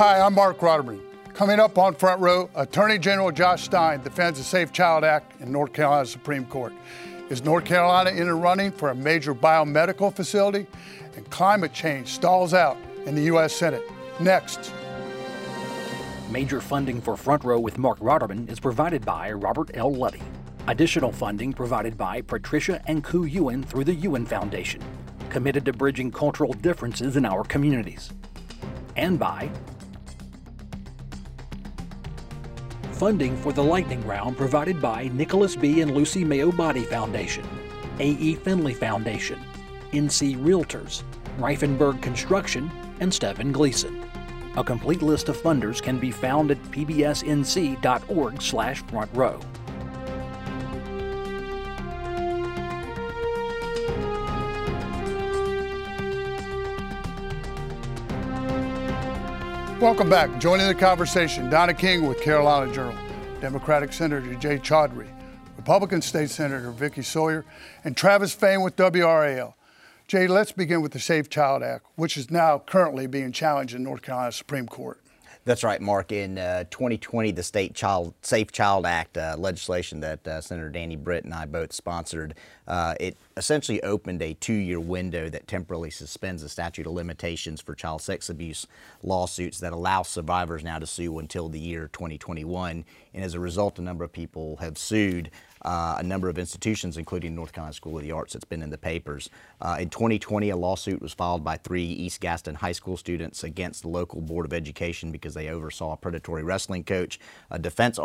Hi, I'm Marc Rotenberg. Coming up on Front Row, Attorney General Josh Stein defends the Safe Child Act in North Carolina Supreme Court. Is North Carolina in the running for a major biomedical facility? And climate change stalls out in the U.S. Senate. Next. Major funding for Front Row with Marc Rotenberg is provided by Robert L. Luddy. Additional funding provided by Patricia and Ku Ewan through the Ewan Foundation, committed to bridging cultural differences in our communities. And by funding for the lightning round provided by Nicholas B. and Lucy Mayo Boddie Foundation, A.E. Finley Foundation, NC Realtors, Reifenberg Construction, and Stephen Gleason. A complete list of funders can be found at pbsnc.org Welcome back. Joining the conversation, Donna King with Carolina Journal, Democratic Senator Jay Chaudhuri, Republican State Senator Vicki Sawyer, and Travis Fain with WRAL. Jay, let's begin with the Safe Child Act, which is now currently being challenged in North Carolina Supreme Court. That's right, Mark. In uh, 2020, the State Child Safe Child Act uh, legislation that uh, Senator Danny Britt and I both sponsored, uh, it essentially opened a two-year window that temporarily suspends the statute of limitations for child sex abuse lawsuits that allow survivors now to sue until the year 2021. And as a result, a number of people have sued uh, a number of institutions, including North Carolina School of the Arts, that's been in the papers. Uh, in 2020, a lawsuit was filed by three East Gaston High School students against the local Board of Education because they oversaw a predatory wrestling coach. Uh, defense,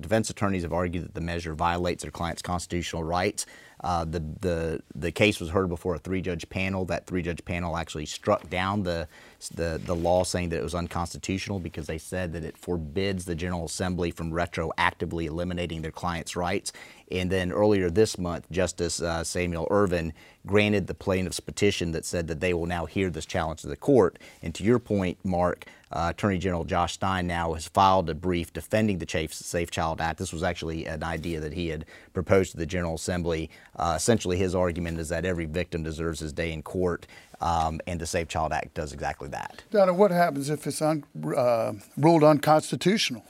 defense attorneys have argued that the measure violates their client's constitutional rights. Uh, the, the, the case was heard before a three judge panel. That three judge panel actually struck down the, the, the law saying that it was unconstitutional because they said that it forbids the General Assembly from retroactively eliminating their client's rights. And then earlier this month, Justice uh, Samuel Ervin granted the plaintiff's petition that said that they will now hear this challenge to the court. And to your point, Mark, uh, Attorney General Josh Stein now has filed a brief defending the Safe Child Act. This was actually an idea that he had proposed to the General Assembly. Uh, essentially, his argument is that every victim deserves his day in court, um, and the Safe Child Act does exactly that. Donna, what happens if it's un- uh, ruled unconstitutional?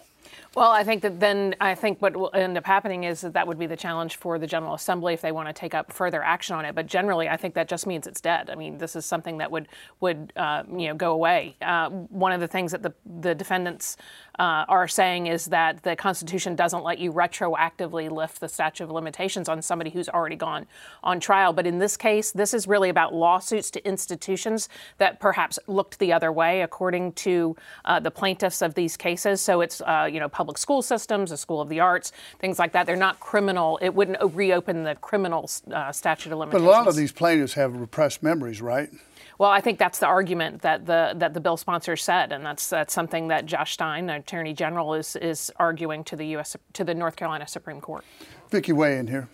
Well, I think that then I think what will end up happening is that that would be the challenge for the General Assembly if they want to take up further action on it. But generally, I think that just means it's dead. I mean, this is something that would would uh, you know go away. Uh, one of the things that the the defendants uh, are saying is that the Constitution doesn't let you retroactively lift the statute of limitations on somebody who's already gone on trial. But in this case, this is really about lawsuits to institutions that perhaps looked the other way, according to uh, the plaintiffs of these cases. So it's uh, you know public school systems, a school of the arts, things like that. They're not criminal. It wouldn't reopen the criminal uh, statute of limitations. But a lot of these plaintiffs have repressed memories, right? Well, I think that's the argument that the that the bill sponsor said, and that's that's something that Josh Stein, the Attorney General, is is arguing to the U.S. to the North Carolina Supreme Court. Vicky, weigh in here.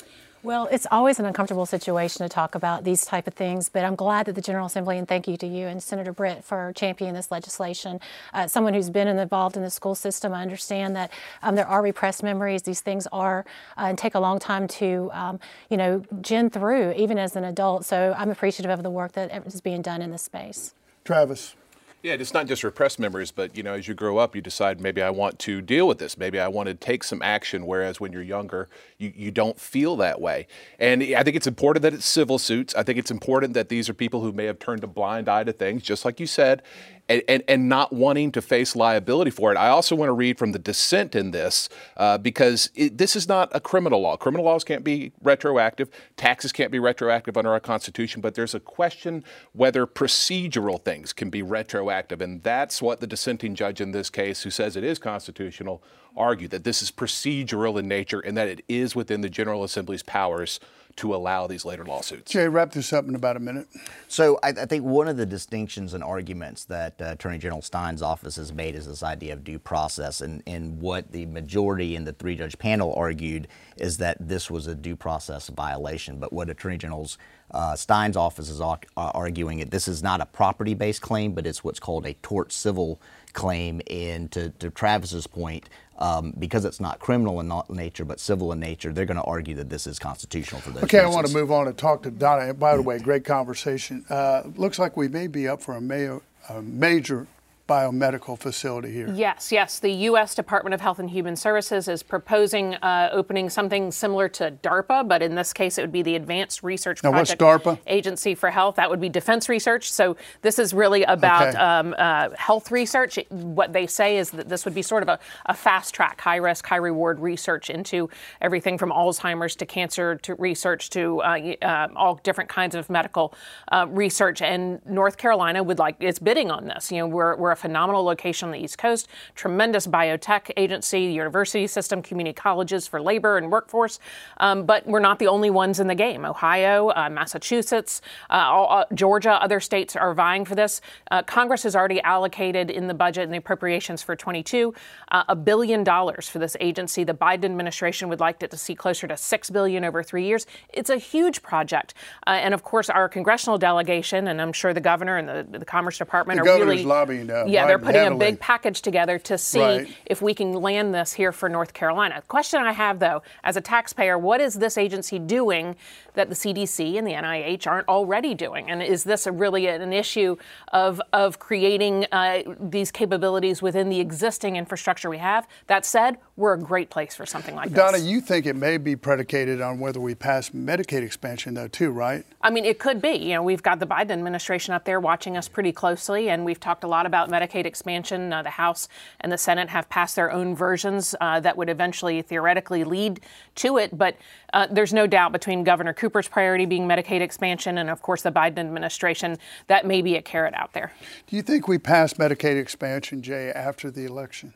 Well, it's always an uncomfortable situation to talk about these type of things, but I'm glad that the General Assembly, and thank you to you and Senator Britt for championing this legislation. Uh, someone who's been involved in the school system, I understand that um, there are repressed memories. These things are uh, and take a long time to, um, you know, gen through, even as an adult. So I'm appreciative of the work that is being done in this space. Travis. Yeah, it's not just repressed memories, but you know, as you grow up, you decide maybe I want to deal with this. Maybe I want to take some action. Whereas when you're younger, you, you don't feel that way. And I think it's important that it's civil suits. I think it's important that these are people who may have turned a blind eye to things, just like you said and, and, and not wanting to face liability for it. I also want to read from the dissent in this uh, because it, this is not a criminal law. Criminal laws can't be retroactive, taxes can't be retroactive under our Constitution, but there's a question whether procedural things can be retroactive. And that's what the dissenting judge in this case, who says it is constitutional, argued that this is procedural in nature and that it is within the General Assembly's powers to allow these later lawsuits. Jay, wrap this up in about a minute. So I, I think one of the distinctions and arguments that uh, Attorney General Stein's office has made is this idea of due process. And, and what the majority in the three judge panel argued is that this was a due process violation. But what Attorney General's uh, Stein's office is ar- uh, arguing it. This is not a property based claim, but it's what's called a tort civil claim. And to, to Travis's point, um, because it's not criminal in nature but civil in nature, they're going to argue that this is constitutional for those. Okay, reasons. I want to move on and talk to Donna. By the way, great conversation. Uh, looks like we may be up for a, mayo, a major biomedical facility here. Yes, yes. The U.S. Department of Health and Human Services is proposing uh, opening something similar to DARPA, but in this case, it would be the Advanced Research now, Project what's DARPA? Agency for Health. That would be defense research. So this is really about Okay. um, uh, health research. What they say is that this would be sort of a, a fast track, high risk, high reward research into everything from Alzheimer's to cancer to research to uh, uh, all different kinds of medical uh, research. And North Carolina would like it's bidding on this. You know, we're, we're a phenomenal location on the East Coast, tremendous biotech agency, university system, community colleges for labor and workforce. Um, but we're not the only ones in the game. Ohio, uh, Massachusetts, uh, all, uh, Georgia, other states are vying for this. Uh, Congress has already allocated in the budget and the appropriations for 22 uh, a billion dollars for this agency. The Biden administration would like it to see closer to six billion over three years. It's a huge project, uh, and of course, our congressional delegation, and I'm sure the governor and the, the Commerce Department The are governor's really lobbying, yeah, they're putting a big package together to see Right. if we can land this here for North Carolina. The question I have, though, as a taxpayer, what is this agency doing that the CDC and the NIH aren't already doing? And is this a really an issue of of creating uh, these capabilities within the existing infrastructure we have? That said, we're a great place for something like Donna, this. Donna, you think it may be predicated on whether we pass Medicaid expansion, though, too, right? I mean, it could be. You know, we've got the Biden administration up there watching us pretty closely, and we've talked a lot about Medicaid expansion. Uh, the House and the Senate have passed their own versions uh, that would eventually theoretically lead to it. But uh, there's no doubt between Governor Cooper's priority being Medicaid expansion and, of course, the Biden administration, that may be a carrot out there. Do you think we pass Medicaid expansion, Jay, after the election?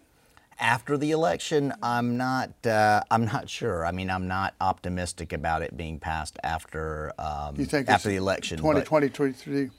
After the election, I'm not. Uh, I'm not sure. I mean, I'm not optimistic about it being passed after um, You think after it's the election. but- 2020, 2023?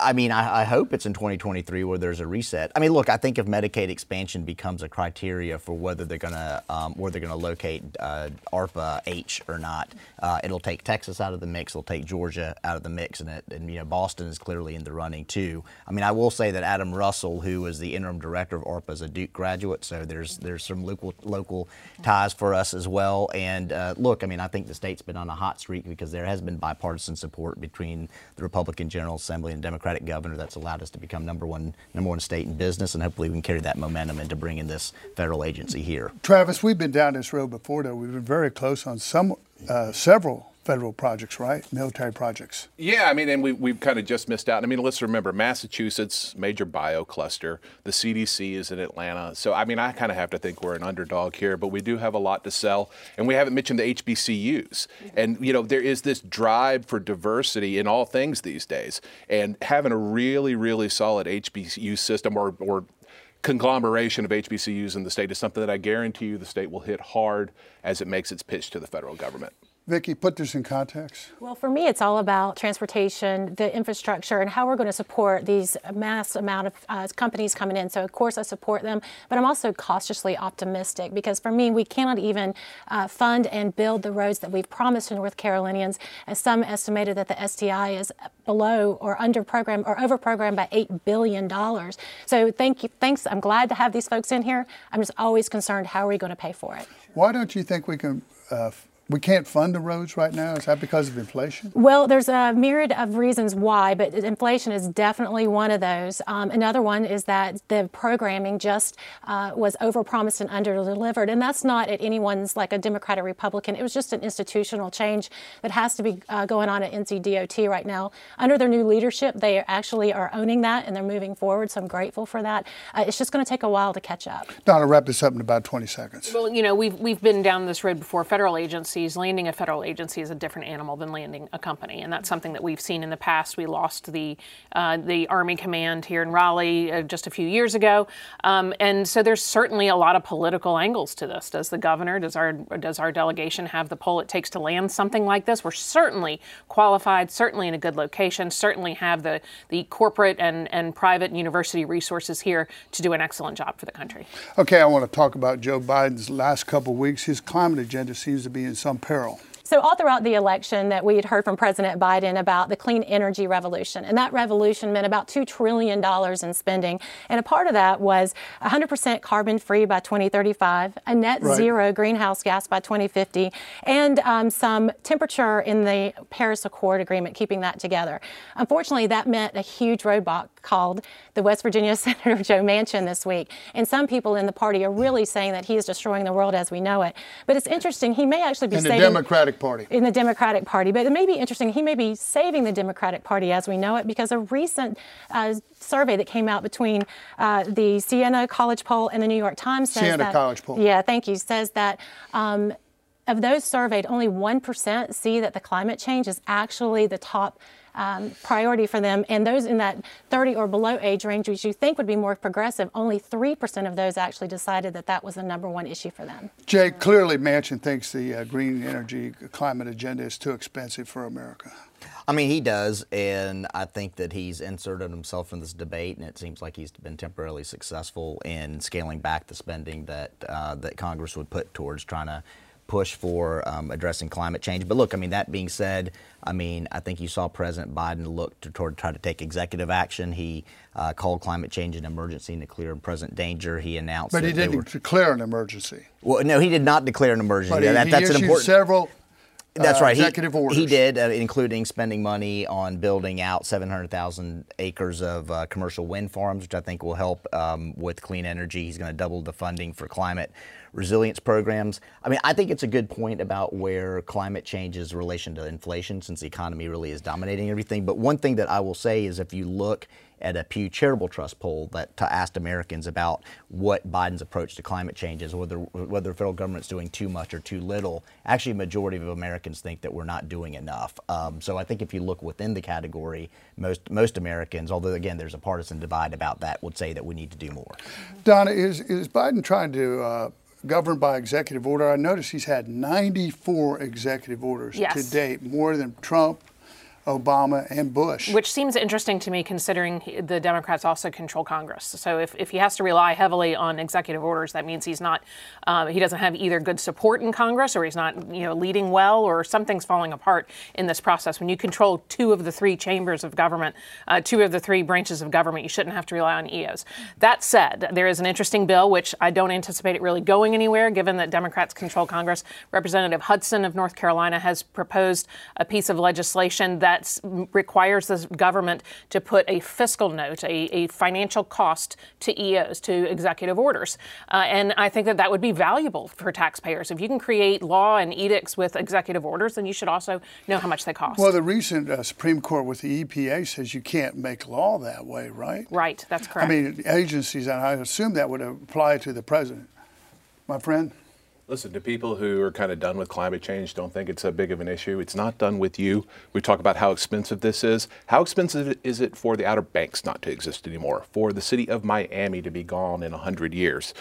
I mean, I, I hope it's in 2023 where there's a reset. I mean, look, I think if Medicaid expansion becomes a criteria for whether they're going to um, where they're going to locate uh, ARPA H or not, uh, it'll take Texas out of the mix. It'll take Georgia out of the mix, and it, and you know Boston is clearly in the running too. I mean, I will say that Adam Russell, who is the interim director of ARPA, is a Duke graduate, so there's there's some local local ties for us as well. And uh, look, I mean, I think the state's been on a hot streak because there has been bipartisan support between the Republican General Assembly and Democratic governor that's allowed us to become number one number one state in business, and hopefully we can carry that momentum into bringing this federal agency here. Travis, we've been down this road before, though. We've been very close on some, uh, several federal projects, right? Military projects. Yeah, I mean, and we, we've kind of just missed out. I mean, let's remember Massachusetts, major bio cluster. The CDC is in Atlanta. So, I mean, I kind of have to think we're an underdog here, but we do have a lot to sell. And we haven't mentioned the HBCUs. Mm-hmm. And, you know, there is this drive for diversity in all things these days. And having a really, really solid HBCU system or, or conglomeration of HBCUs in the state is something that I guarantee you the state will hit hard as it makes its pitch to the federal government. Vicki, put this in context. Well, for me, it's all about transportation, the infrastructure, and how we're going to support these mass amount of uh, companies coming in. So, of course, I support them, but I'm also cautiously optimistic because for me, we cannot even uh, fund and build the roads that we've promised to North Carolinians. As some estimated that the STI is below or under program or over programmed by eight billion dollars. So, thank you, thanks. I'm glad to have these folks in here. I'm just always concerned how are we going to pay for it. Why don't you think we can? Uh, we can't fund the roads right now. Is that because of inflation? Well, there's a myriad of reasons why, but inflation is definitely one of those. Um, another one is that the programming just uh, was overpromised and underdelivered, and that's not at anyone's like a Democrat or Republican. It was just an institutional change that has to be uh, going on at NCDOT right now. Under their new leadership, they actually are owning that and they're moving forward. So I'm grateful for that. Uh, it's just going to take a while to catch up. Donna, wrap this up in about 20 seconds. Well, you know, we've we've been down this road before. Federal agencies landing a federal agency is a different animal than landing a company, and that's something that we've seen in the past. We lost the uh, the Army command here in Raleigh uh, just a few years ago, um, and so there's certainly a lot of political angles to this. Does the governor, does our does our delegation have the pull it takes to land something like this? We're certainly qualified, certainly in a good location, certainly have the the corporate and and private and university resources here to do an excellent job for the country. Okay, I want to talk about Joe Biden's last couple weeks. His climate agenda seems to be in some peril. So, all throughout the election, that we had heard from President Biden about the clean energy revolution. And that revolution meant about $2 trillion in spending. And a part of that was 100% carbon free by 2035, a net right. zero greenhouse gas by 2050, and um, some temperature in the Paris Accord agreement, keeping that together. Unfortunately, that meant a huge roadblock called the West Virginia Senator Joe Manchin this week. And some people in the party are really saying that he is destroying the world as we know it. But it's interesting, he may actually be in saving, the Democratic Party. In the Democratic Party. But it may be interesting, he may be saving the Democratic Party as we know it because a recent uh, survey that came out between uh, the Siena College poll and the New York Times says that. Siena that, College poll. Yeah, thank you. Says that um, of those surveyed, only 1% see that the climate change is actually the top um, priority for them. And those in that 30 or below age range, which you think would be more progressive, only 3% of those actually decided that that was the number one issue for them. Jay, clearly Manchin thinks the uh, green energy climate agenda is too expensive for America. I mean, he does, and I think that he's inserted himself in this debate, and it seems like he's been temporarily successful in scaling back the spending that uh, that Congress would put towards trying to push for um, addressing climate change. But look, I mean, that being said, I mean, I think you saw President Biden look to, toward try to take executive action. He uh, called climate change an emergency and declared present danger. He announced, but he didn't were, declare an emergency. Well, no, he did not declare an emergency. But he, that, he that's issued an important. Several that's uh, right. Executive he, orders. He did, uh, including spending money on building out 700,000 acres of uh, commercial wind farms, which I think will help um, with clean energy. He's going to double the funding for climate resilience programs. I mean, I think it's a good point about where climate change is relation to inflation, since the economy really is dominating everything. But one thing that I will say is if you look at a Pew Charitable Trust poll that asked Americans about what Biden's approach to climate change is, whether whether the federal government's doing too much or too little. Actually, a majority of Americans think that we're not doing enough. Um, so I think if you look within the category, most most Americans, although again there's a partisan divide about that, would say that we need to do more. Donna, is is Biden trying to uh, govern by executive order? I notice he's had 94 executive orders yes. to date, more than Trump, Obama and Bush. Which seems interesting to me considering the Democrats also control Congress. So if, if he has to rely heavily on executive orders, that means he's not, um, he doesn't have either good support in Congress or he's not, you know, leading well or something's falling apart in this process. When you control two of the three chambers of government, uh, two of the three branches of government, you shouldn't have to rely on EOs. That said, there is an interesting bill, which I don't anticipate it really going anywhere given that Democrats control Congress. Representative Hudson of North Carolina has proposed a piece of legislation that that requires the government to put a fiscal note, a, a financial cost to EOs, to executive orders. Uh, and I think that that would be valuable for taxpayers. If you can create law and edicts with executive orders, then you should also know how much they cost. Well, the recent uh, Supreme Court with the EPA says you can't make law that way, right? Right, that's correct. I mean, agencies, and I assume that would apply to the president. My friend? Listen, to people who are kind of done with climate change, don't think it's a big of an issue. It's not done with you. We talk about how expensive this is. How expensive is it for the Outer Banks not to exist anymore? For the city of Miami to be gone in 100 years?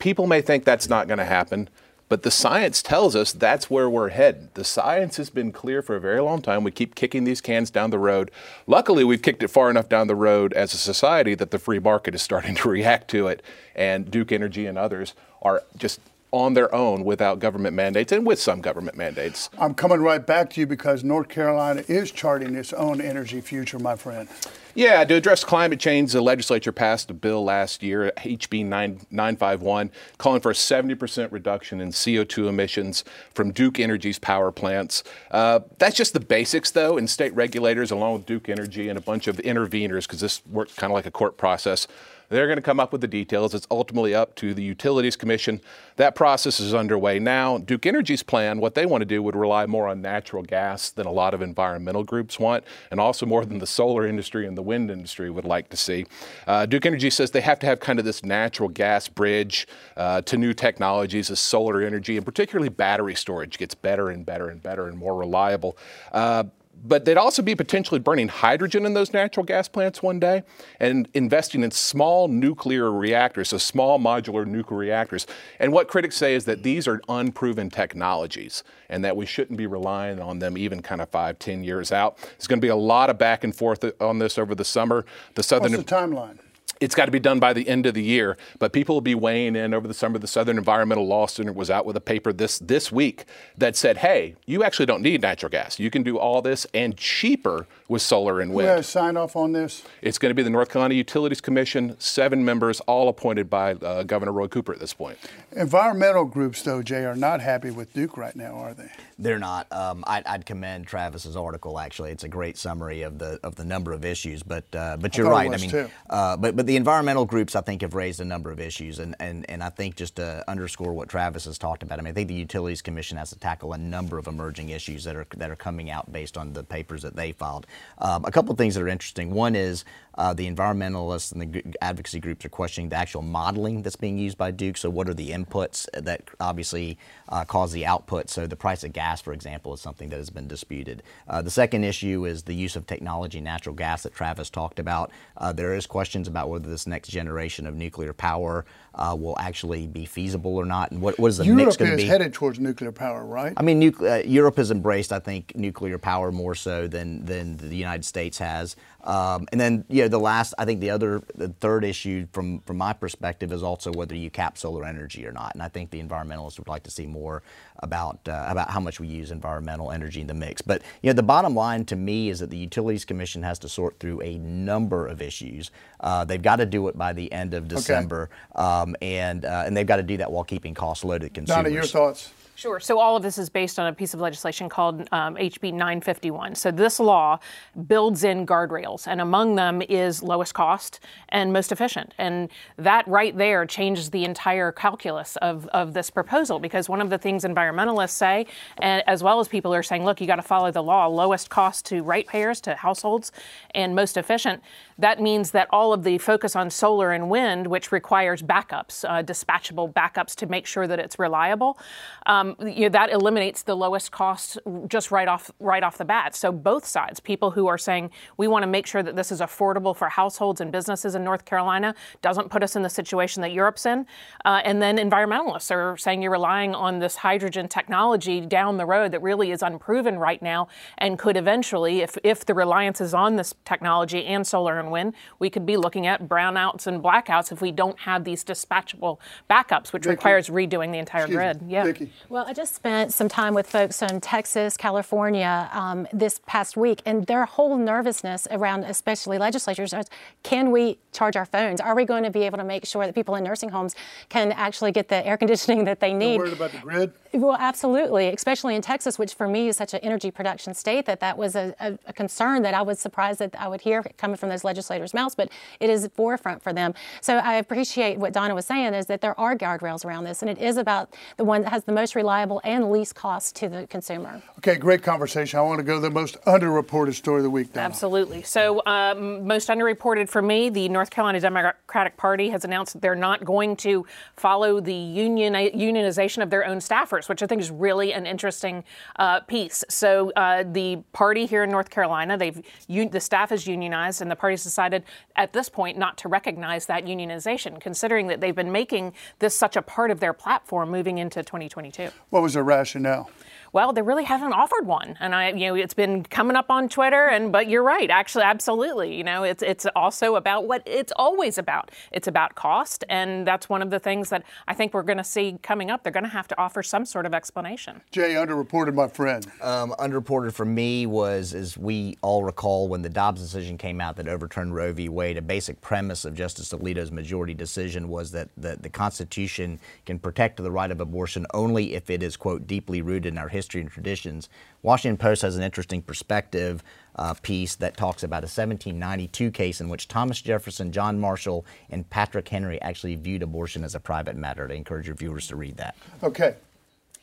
People may think that's not going to happen, but the science tells us that's where we're headed. The science has been clear for a very long time. We keep kicking these cans down the road. Luckily, we've kicked it far enough down the road as a society that the free market is starting to react to it, and Duke Energy and others are just on their own without government mandates and with some government mandates. I'm coming right back to you because North Carolina is charting its own energy future, my friend. Yeah, to address climate change, the legislature passed a bill last year, HB 951, calling for a 70% reduction in CO2 emissions from Duke Energy's power plants. Uh, that's just the basics, though, and state regulators, along with Duke Energy and a bunch of interveners, because this works kind of like a court process, they're going to come up with the details. It's ultimately up to the Utilities Commission. That process is underway now. Duke Energy's plan, what they want to do, would rely more on natural gas than a lot of environmental groups want, and also more than the solar industry and the wind industry would like to see. Uh, Duke Energy says they have to have kind of this natural gas bridge uh, to new technologies as solar energy, and particularly battery storage gets better and better and better and more reliable. Uh, but they'd also be potentially burning hydrogen in those natural gas plants one day and investing in small nuclear reactors, so small modular nuclear reactors. And what critics say is that these are unproven technologies and that we shouldn't be relying on them even kind of five, ten years out. There's going to be a lot of back and forth on this over the summer. The Southern What's the timeline? It's got to be done by the end of the year. But people will be weighing in over the summer. The Southern Environmental Law Center was out with a paper this this week that said, "Hey, you actually don't need natural gas. You can do all this and cheaper with solar and wind." Yeah, sign off on this. It's going to be the North Carolina Utilities Commission, seven members, all appointed by uh, Governor Roy Cooper at this point. Environmental groups, though, Jay, are not happy with Duke right now, are they? They're not. Um, I'd, I'd, commend Travis's article. Actually, it's a great summary of the of the number of issues. But uh, but you're right. I mean, uh, but but the environmental groups I think have raised a number of issues, and and and I think just to underscore what Travis has talked about. I mean, I think the Utilities Commission has to tackle a number of emerging issues that are that are coming out based on the papers that they filed. Um, a couple of things that are interesting. One is uh, the environmentalists and the advocacy groups are questioning the actual modeling that's being used by Duke. So, what are the inputs that obviously uh, cause the output? So, the price of gas, for example, is something that has been disputed. Uh, the second issue is the use of technology, natural gas, that Travis talked about. Uh, there is questions about whether this next generation of nuclear power uh, will actually be feasible or not, and what, what is the Europe mix going to be? Europe is headed towards nuclear power, right? I mean, uh, Europe has embraced, I think, nuclear power more so than than the United States has. Um, and then, you know, the last, I think the other, the third issue from from my perspective is also whether you cap solar energy or not. And I think the environmentalists would like to see more about uh, about how much we use environmental energy in the mix. But you know, the bottom line to me is that the Utilities Commission has to sort through a number of issues. Uh, they've got to do it by the end of December, okay. um, and uh, and they've got to do that while keeping costs low to consumers. Donna, your thoughts? Sure. So all of this is based on a piece of legislation called um, HB 951. So this law builds in guardrails, and among them is lowest cost and most efficient. And that right there changes the entire calculus of, of this proposal because one of the things environmentalists say, and as well as people are saying, look, you got to follow the law, lowest cost to ratepayers, to households, and most efficient. That means that all of the focus on solar and wind, which requires backups, uh, dispatchable backups to make sure that it's reliable. Um, um, you know, that eliminates the lowest cost just right off right off the bat. So both sides, people who are saying we want to make sure that this is affordable for households and businesses in North Carolina, doesn't put us in the situation that Europe's in, uh, and then environmentalists are saying you're relying on this hydrogen technology down the road that really is unproven right now and could eventually, if if the reliance is on this technology and solar and wind, we could be looking at brownouts and blackouts if we don't have these dispatchable backups, which Vicki. requires redoing the entire grid. Me. Yeah. Vicki. Well, I just spent some time with folks in Texas, California um, this past week, and their whole nervousness around, especially legislatures, is can we charge our phones? Are we going to be able to make sure that people in nursing homes can actually get the air conditioning that they need? You're worried about the grid? Well, absolutely, especially in Texas, which for me is such an energy production state that that was a, a, a, concern that I was surprised that I would hear coming from those legislators' mouths, but it is forefront for them. So I appreciate what Donna was saying is that there are guardrails around this, and it is about the one that has the most reliable and least cost to the consumer. Okay, great conversation. I want to go to the most underreported story of the week. Donna. Absolutely. So um, most underreported for me, the North Carolina Democratic Party has announced that they're not going to follow the union unionization of their own staffers which I think is really an interesting uh, piece. So uh, the party here in North Carolina, they've un- the staff is unionized, and the party's decided at this point not to recognize that unionization, considering that they've been making this such a part of their platform moving into 2022. What was their rationale? Well, they really haven't offered one, and I, you know, it's been coming up on Twitter. And but you're right, actually, absolutely. You know, it's it's also about what it's always about. It's about cost, and that's one of the things that I think we're going to see coming up. They're going to have to offer some sort of explanation. Jay, underreported, my friend. Um, underreported for me was, as we all recall, when the Dobbs decision came out that overturned Roe v. Wade. A basic premise of Justice Alito's majority decision was that the, the Constitution can protect the right of abortion only if it is quote deeply rooted in our history history and traditions. Washington Post has an interesting perspective uh, piece that talks about a 1792 case in which Thomas Jefferson, John Marshall, and Patrick Henry actually viewed abortion as a private matter. I encourage your viewers to read that. Okay.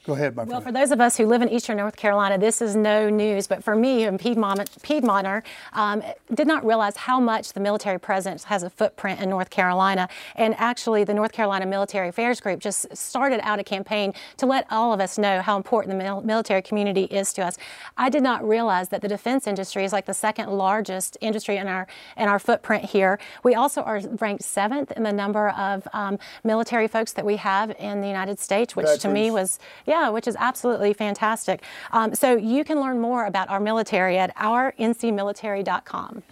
Go ahead, my friend. Well, for those of us who live in eastern North Carolina, this is no news. But for me, a Piedmont, Piedmonter, um, did not realize how much the military presence has a footprint in North Carolina. And actually, the North Carolina Military Affairs Group just started out a campaign to let all of us know how important the mil- military community is to us. I did not realize that the defense industry is like the second largest industry in our in our footprint here. We also are ranked seventh in the number of um, military folks that we have in the United States, which to me was yeah, which is absolutely fantastic. Um, so you can learn more about our military at ourncmilitary.com.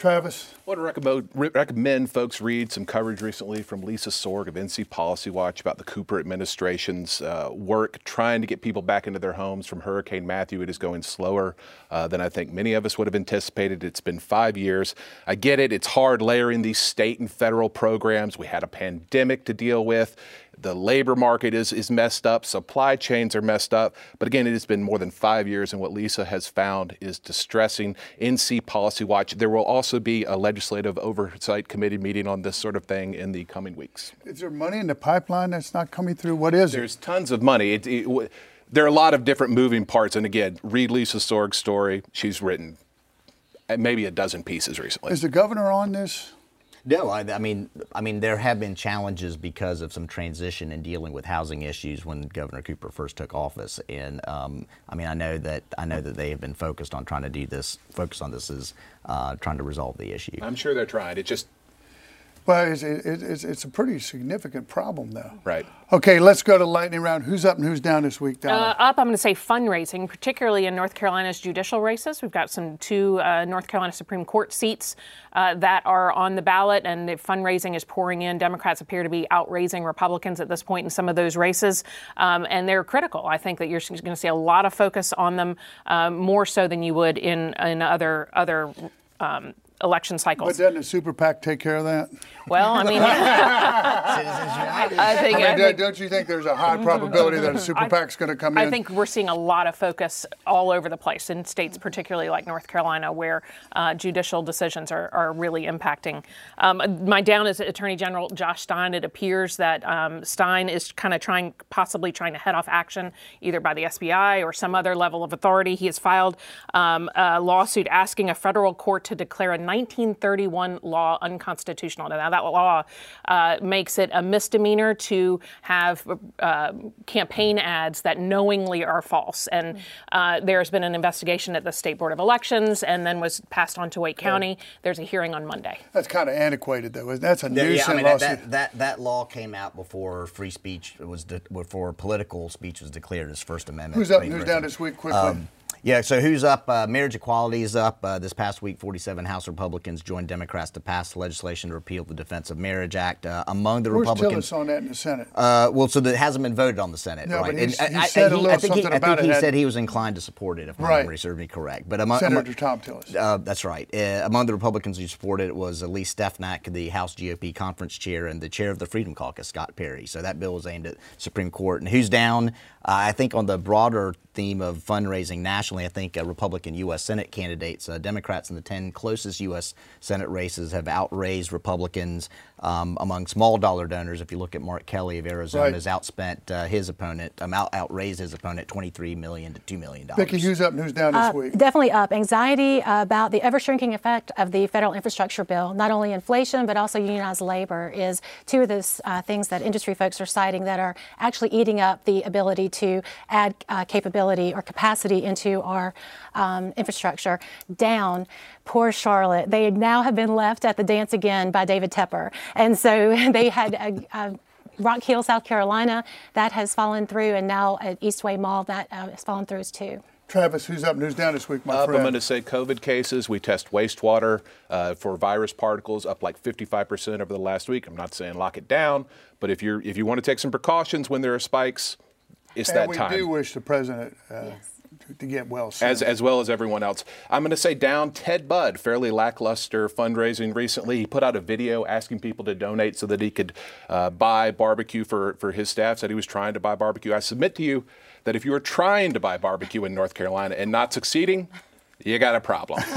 Travis? I want to recommend, recommend folks read some coverage recently from Lisa Sorg of NC Policy Watch about the Cooper administration's uh, work trying to get people back into their homes from Hurricane Matthew. It is going slower uh, than I think many of us would have anticipated. It's been five years. I get it. It's hard layering these state and federal programs. We had a pandemic to deal with the labor market is, is messed up, supply chains are messed up. But again, it has been more than five years, and what Lisa has found is distressing. NC Policy Watch, there will also be a legislative oversight committee meeting on this sort of thing in the coming weeks. Is there money in the pipeline that's not coming through? What is There's it? There's tons of money. It, it, there are a lot of different moving parts, and again, read Lisa Sorg's story. She's written uh, maybe a dozen pieces recently. Is the governor on this? No, I, I, mean, I mean, there have been challenges because of some transition in dealing with housing issues when Governor Cooper first took office, and um, I mean, I know that I know that they have been focused on trying to do this, focus on this is uh, trying to resolve the issue. I'm sure they're trying. It just well, it's, it's, it's, a pretty significant problem, though. Right. Okay, let's go to lightning round. Who's up and who's down this week, Donna? Uh, up, I'm going to say fundraising, particularly in North Carolina's judicial races. We've got some two uh, North Carolina Supreme Court seats uh, that are on the ballot, and the fundraising is pouring in. Democrats appear to be outraising Republicans at this point in some of those races, um, and they're critical. I think that you're going to see a lot of focus on them, um, more so than you would in in other other. Um, election cycles. But doesn't the super PAC take care of that? Well, I mean, I think, I mean, I think, don't you think there's a high probability that a super PAC's going to come in? I think we're seeing a lot of focus all over the place in states, particularly like North Carolina, where uh, judicial decisions are, are really impacting. Um, my down is Attorney General Josh Stein. It appears that um, Stein is kind of trying, possibly trying to head off action either by the SBI or some other level of authority. He has filed um, a lawsuit asking a federal court to declare a 1931 law unconstitutional. Now, that law uh, makes it a misdemeanor to have uh, campaign ads that knowingly are false. And uh, there's been an investigation at the State Board of Elections and then was passed on to Wake County. There's a hearing on Monday. That's kind of antiquated, though. That's a nuisance yeah, I mean, lawsuit. That, that, that, law came out before free speech was, de- before political speech was declared as First Amendment. Who's up who's down this week, quickly? Um, yeah, so who's up? Uh, marriage equality is up. Uh, this past week, 47 House Republicans joined Democrats to pass legislation to repeal the Defense of Marriage Act. Uh, among the Where's Republicans. Tillis on that in the Senate? Uh, well, so that hasn't been voted on the Senate, no, right? But and, he said I, a little I think something he, about I think it. he said he was inclined to support it, if my right. memory serves me correct. But among, Senator among, Thom Tillis. Uh, that's right. Uh, among the Republicans who supported it was Elise Stefanik, the House GOP conference chair, and the chair of the Freedom Caucus, Scott Perry. So that bill was aimed at Supreme Court. And who's down? I think on the broader theme of fundraising nationally, I think uh, Republican U.S. Senate candidates, uh, Democrats in the 10 closest U.S. Senate races have outraised Republicans um, among small dollar donors. If you look at Mark Kelly of Arizona, right. has outspent uh, his opponent, um, out, outraised his opponent 23 million to 2 million dollars. Vicki, who's up? and Who's down this uh, week? Definitely up. Anxiety about the ever shrinking effect of the federal infrastructure bill. Not only inflation, but also unionized labor is two of the uh, things that industry folks are citing that are actually eating up the ability to add uh, capability or capacity into our um, infrastructure. Down. Poor Charlotte. They now have been left at the dance again by David Tepper. And so they had a, a Rock Hill, South Carolina, that has fallen through, and now at Eastway Mall, that uh, has fallen through too. Travis, who's up? Who's down this week, my up, friend? I'm going to say COVID cases. We test wastewater uh, for virus particles up like 55% over the last week. I'm not saying lock it down, but if you're if you want to take some precautions when there are spikes, it's and that we time. We do wish the president uh, yes to get well soon. As, as well as everyone else. I'm going to say down Ted Budd, fairly lackluster fundraising recently. He put out a video asking people to donate so that he could uh, buy barbecue for, for his staff, said he was trying to buy barbecue. I submit to you that if you are trying to buy barbecue in North Carolina and not succeeding, you got a problem.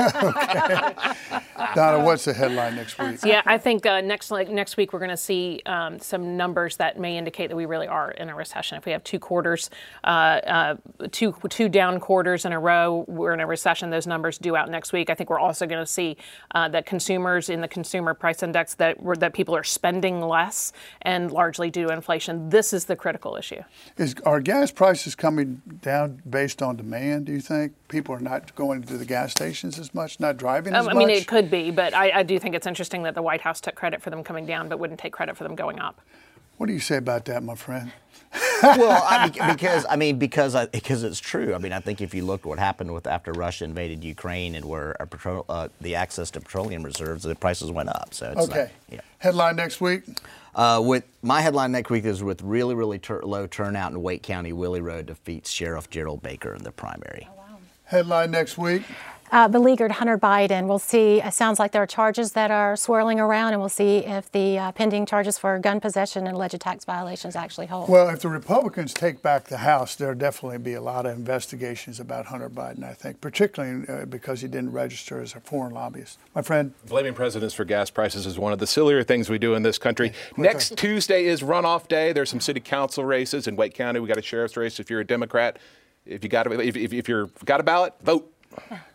Donna, what's the headline next week? Yeah, I think uh, next like, next week we're going to see um, some numbers that may indicate that we really are in a recession. If we have two quarters, uh, uh, two two down quarters in a row, we're in a recession. Those numbers due out next week. I think we're also going to see uh, that consumers in the consumer price index that that people are spending less, and largely due to inflation. This is the critical issue. Is are gas prices coming down based on demand? Do you think people are not going to to the gas stations as much, not driving as um, I much? I mean, it could be, but I, I do think it's interesting that the White House took credit for them coming down, but wouldn't take credit for them going up. What do you say about that, my friend? well, I, because I mean, because I, because it's true. I mean, I think if you look what happened with after Russia invaded Ukraine and where petrol, uh, the access to petroleum reserves, the prices went up. So okay. Not, yeah. Headline next week. Uh, with my headline next week is with really really tur- low turnout in Wake County, Willie Rowe defeats Sheriff Gerald Baker in the primary. Oh, wow. Headline next week uh, beleaguered Hunter Biden. We'll see. It sounds like there are charges that are swirling around, and we'll see if the uh, pending charges for gun possession and alleged tax violations actually hold. Well, if the Republicans take back the House, there'll definitely be a lot of investigations about Hunter Biden, I think, particularly uh, because he didn't register as a foreign lobbyist. My friend? Blaming presidents for gas prices is one of the sillier things we do in this country. Next Tuesday is runoff day. There's some city council races in Wake County. We got a sheriff's race if you're a Democrat. If you got a, if, if, if you're got a ballot, vote.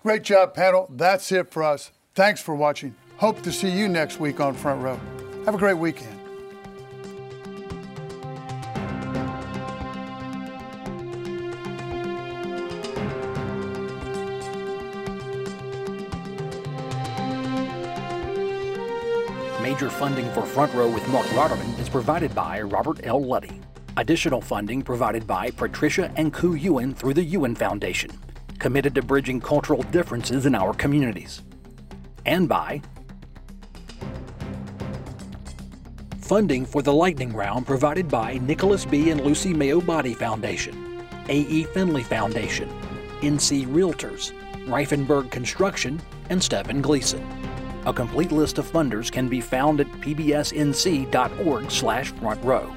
Great job, panel. That's it for us. Thanks for watching. Hope to see you next week on Front Row. Have a great weekend. Major funding for Front Row with Marc Rotenberg is provided by Robert L. Luddy. Additional funding provided by Patricia and Ku Ewan through the Ewan Foundation committed to bridging cultural differences in our communities. And by funding for the lightning round provided by Nicholas B. and Lucy Mayo Boddie Foundation, A.E. Finley Foundation, NC Realtors, Reifenberg Construction, and Stephen Gleason. A complete list of funders can be found at pbsnc.org slash front row.